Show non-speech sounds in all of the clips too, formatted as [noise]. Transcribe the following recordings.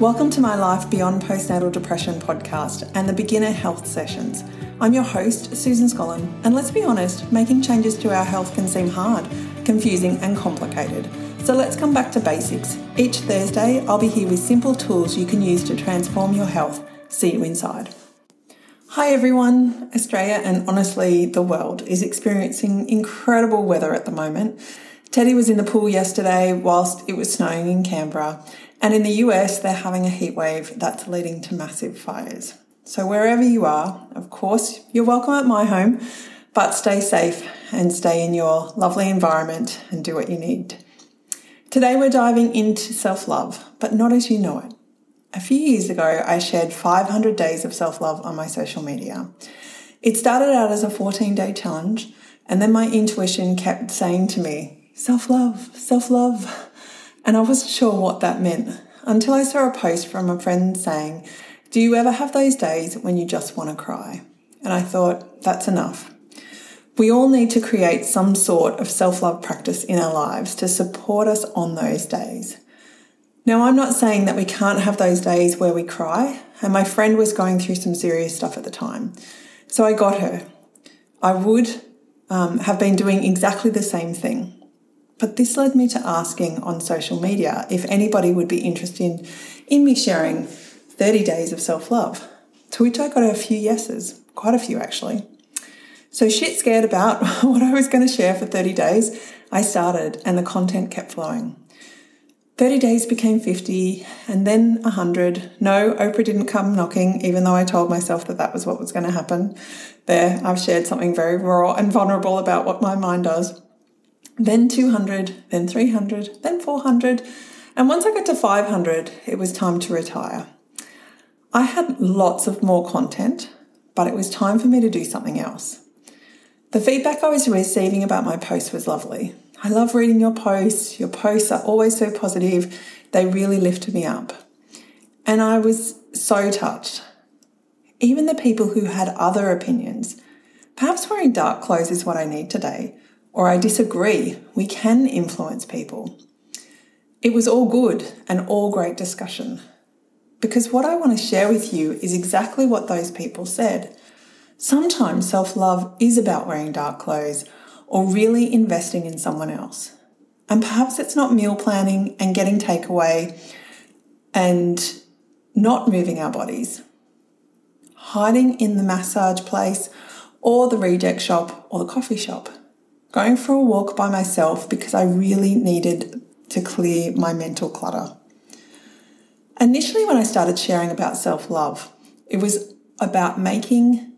Welcome to my Life Beyond Postnatal Depression podcast and the Beginner Health Sessions. I'm your host, Susan Scollin, and let's be honest, making changes to our health can seem hard, confusing, and complicated. So let's come back to basics. Each Thursday, I'll be here with simple tools you can use to transform your health. See you inside. Hi everyone. Australia and honestly the world is experiencing incredible weather at the moment. Teddy was in the pool yesterday whilst it was snowing in Canberra, and in the US, they're having a heat wave that's leading to massive fires. So, wherever you are, of course, you're welcome at my home, but stay safe and stay in your lovely environment and do what you need. Today, we're diving into self love, but not as you know it. A few years ago, I shared 500 days of self love on my social media. It started out as a 14 day challenge, and then my intuition kept saying to me, self love, self love and I wasn't sure what that meant until I saw a post from a friend saying, Do you ever have those days when you just want to cry? And I thought, that's enough. We all need to create some sort of self love practice in our lives to support us on those days. Now, I'm not saying that we can't have those days where we cry, and my friend was going through some serious stuff at the time. So I got her. I would um, have been doing exactly the same thing. But this led me to asking on social media if anybody would be interested in me sharing 30 days of self love, to which I got a few yeses, quite a few actually. So, shit scared about [laughs] what I was going to share for 30 days, I started and the content kept flowing. 30 days became 50 and then 100. No, Oprah didn't come knocking, even though I told myself that that was what was going to happen. There, I've shared something very raw and vulnerable about what my mind does then 200, then 300, then 400. And once I got to 500, it was time to retire. I had lots of more content, but it was time for me to do something else. The feedback I was receiving about my posts was lovely. I love reading your posts. Your posts are always so positive. They really lifted me up. And I was so touched. Even the people who had other opinions, perhaps wearing dark clothes is what I need today, or I disagree, we can influence people. It was all good and all great discussion. Because what I want to share with you is exactly what those people said. Sometimes self love is about wearing dark clothes or really investing in someone else. And perhaps it's not meal planning and getting takeaway and not moving our bodies. Hiding in the massage place or the reject shop or the coffee shop going for a walk by myself because I really needed to clear my mental clutter. Initially, when I started sharing about self love, it was about making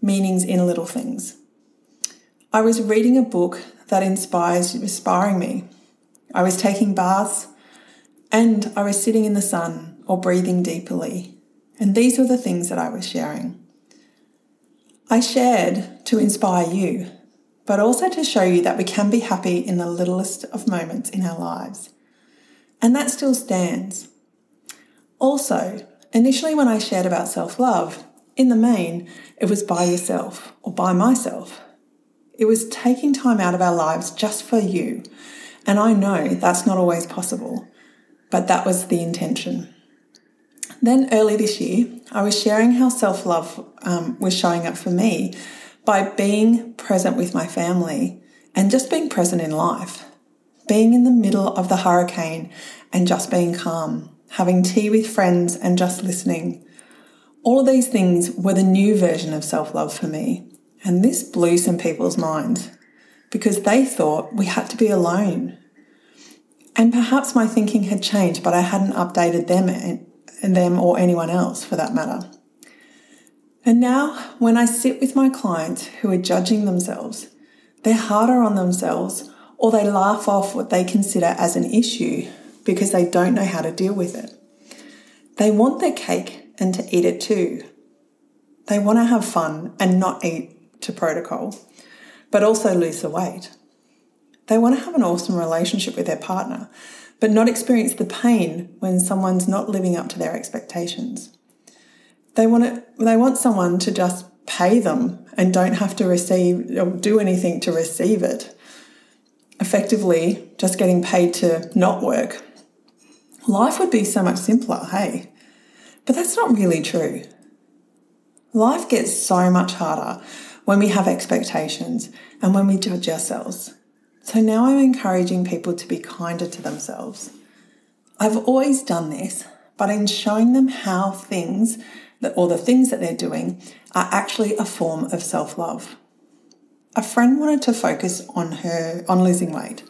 meanings in little things. I was reading a book that inspires inspiring me. I was taking baths and I was sitting in the sun or breathing deeply. And these were the things that I was sharing. I shared to inspire you but also to show you that we can be happy in the littlest of moments in our lives. And that still stands. Also, initially when I shared about self love, in the main, it was by yourself or by myself. It was taking time out of our lives just for you. And I know that's not always possible, but that was the intention. Then early this year, I was sharing how self love um, was showing up for me by being present with my family and just being present in life. Being in the middle of the hurricane and just being calm, having tea with friends and just listening. All of these things were the new version of self love for me. And this blew some people's minds because they thought we had to be alone. And perhaps my thinking had changed, but I hadn't updated them eh, them or anyone else for that matter. And now, when I sit with my clients who are judging themselves, they're harder on themselves or they laugh off what they consider as an issue because they don't know how to deal with it. They want their cake and to eat it too. They want to have fun and not eat to protocol, but also lose the weight. They want to have an awesome relationship with their partner, but not experience the pain when someone's not living up to their expectations. They want it, they want someone to just pay them and don't have to receive or do anything to receive it. Effectively, just getting paid to not work. life would be so much simpler, hey? But that's not really true. Life gets so much harder when we have expectations and when we judge ourselves. So now I'm encouraging people to be kinder to themselves. I've always done this, but in showing them how things or the things that they're doing are actually a form of self love. A friend wanted to focus on her on losing weight.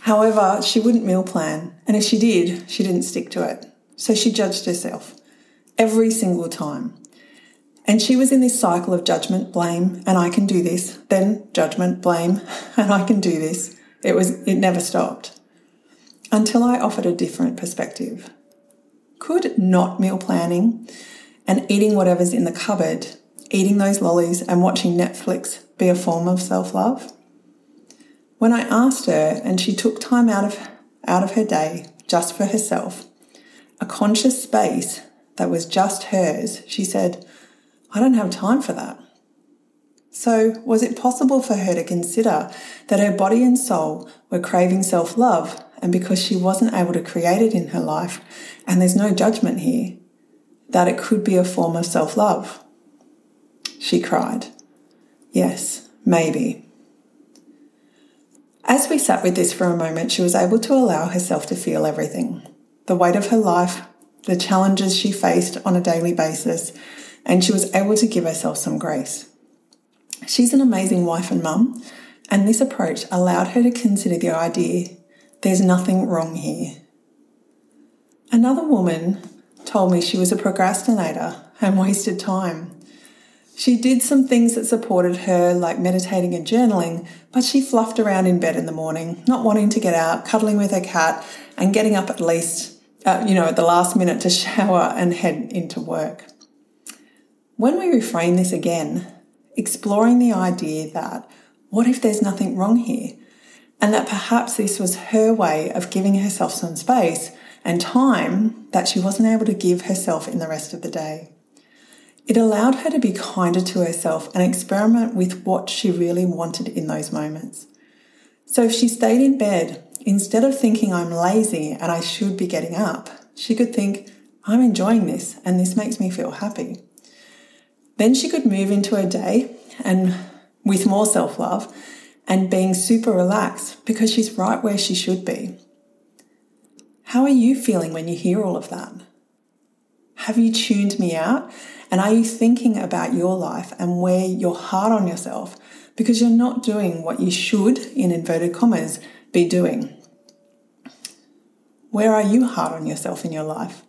However, she wouldn't meal plan, and if she did, she didn't stick to it. So she judged herself every single time. And she was in this cycle of judgment, blame, and I can do this, then judgment, blame, [laughs] and I can do this. It was it never stopped. Until I offered a different perspective. Could not meal planning and eating whatever's in the cupboard, eating those lollies and watching Netflix be a form of self-love? When I asked her and she took time out of out of her day just for herself, a conscious space that was just hers, she said, I don't have time for that. So, was it possible for her to consider that her body and soul were craving self love, and because she wasn't able to create it in her life, and there's no judgment here, that it could be a form of self love? She cried. Yes, maybe. As we sat with this for a moment, she was able to allow herself to feel everything the weight of her life, the challenges she faced on a daily basis, and she was able to give herself some grace. She's an amazing wife and mum, and this approach allowed her to consider the idea there's nothing wrong here. Another woman told me she was a procrastinator and wasted time. She did some things that supported her, like meditating and journaling, but she fluffed around in bed in the morning, not wanting to get out, cuddling with her cat, and getting up at least, uh, you know, at the last minute to [laughs] shower and head into work. When we reframe this again, exploring the idea that what if there's nothing wrong here? And that perhaps this was her way of giving herself some space and time that she wasn't able to give herself in the rest of the day. It allowed her to be kinder to herself and experiment with what she really wanted in those moments. So if she stayed in bed, instead of thinking I'm lazy and I should be getting up, she could think, I'm enjoying this and this makes me feel happy. Then she could move into her day and with more self love and being super relaxed because she's right where she should be. How are you feeling when you hear all of that? Have you tuned me out? And are you thinking about your life and where you're hard on yourself because you're not doing what you should, in inverted commas, be doing? Where are you hard on yourself in your life?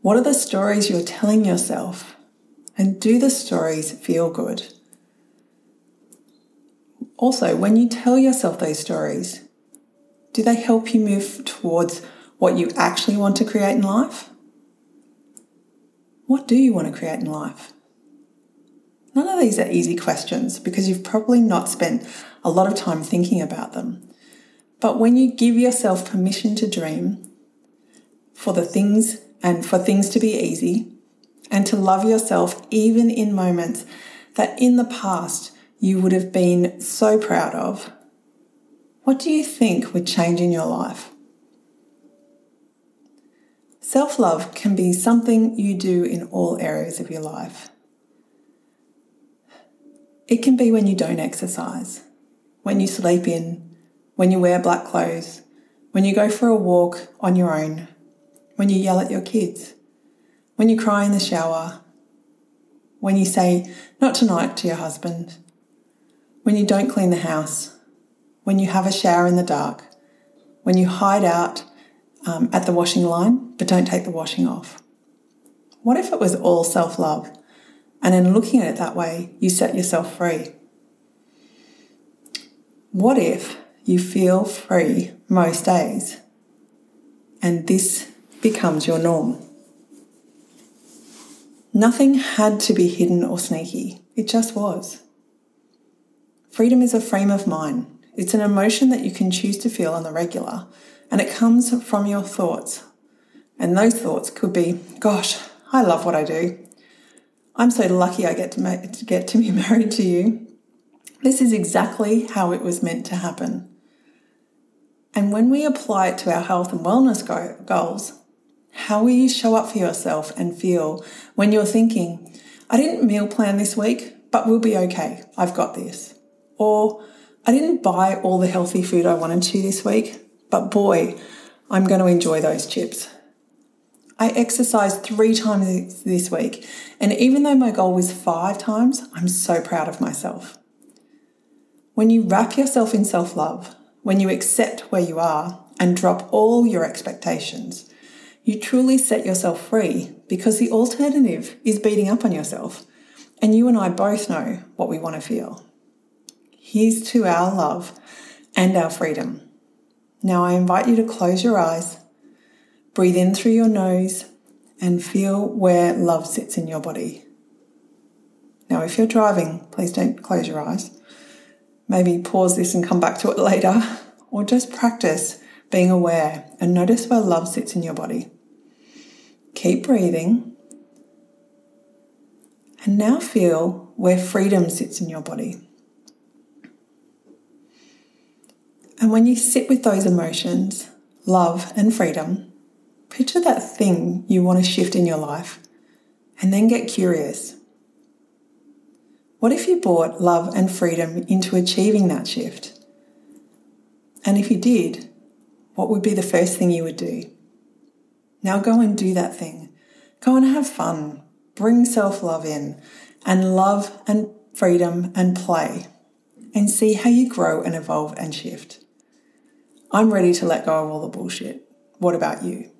What are the stories you're telling yourself and do the stories feel good? Also, when you tell yourself those stories, do they help you move towards what you actually want to create in life? What do you want to create in life? None of these are easy questions because you've probably not spent a lot of time thinking about them. But when you give yourself permission to dream, for the things and for things to be easy, and to love yourself even in moments that in the past you would have been so proud of, what do you think would change in your life? Self love can be something you do in all areas of your life. It can be when you don't exercise, when you sleep in, when you wear black clothes, when you go for a walk on your own, when you yell at your kids when you cry in the shower, when you say, not tonight to your husband, when you don't clean the house, when you have a shower in the dark, when you hide out um, at the washing line but don't take the washing off. What if it was all self love? And in looking at it that way, you set yourself free? What if you feel free most days and this becomes your norm? Nothing had to be hidden or sneaky, it just was. Freedom is a frame of mind. It's an emotion that you can choose to feel on the regular, and it comes from your thoughts. And those thoughts could be, gosh, I love what I do. I'm so lucky I get to, ma- to get to be [laughs] married to you. This is exactly how it was meant to happen. And when we apply it to our health and wellness go- goals, how will you show up for yourself and feel when you're thinking, I didn't meal plan this week, but we'll be okay. I've got this. Or I didn't buy all the healthy food I wanted to this week, but boy, I'm going to enjoy those chips. I exercised three times this week, and even though my goal was five times, I'm so proud of myself. When you wrap yourself in self love, when you accept where you are and drop all your expectations, you truly set yourself free because the alternative is beating up on yourself. And you and I both know what we want to feel. Here's to our love and our freedom. Now I invite you to close your eyes, breathe in through your nose, and feel where love sits in your body. Now, if you're driving, please don't close your eyes. Maybe pause this and come back to it [laughs] later, or just practice being aware and notice where love sits in your body. Keep breathing. And now feel where freedom sits in your body. And when you sit with those emotions, love and freedom, picture that thing you want to shift in your life and then get curious. What if you brought love and freedom into achieving that shift? And if you did, what would be the first thing you would do? Now go and do that thing. Go and have fun. Bring self love in and love and freedom and play and see how you grow and evolve and shift. I'm ready to let go of all the bullshit. What about you?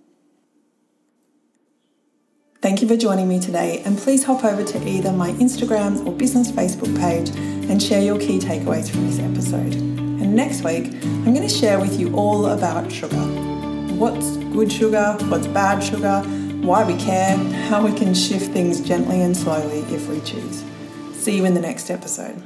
Thank you for joining me today, and please hop over to either my Instagram or business Facebook page and share your key takeaways from this episode. And next week, I'm going to share with you all about sugar what's good sugar, what's bad sugar, why we care, how we can shift things gently and slowly if we choose. See you in the next episode.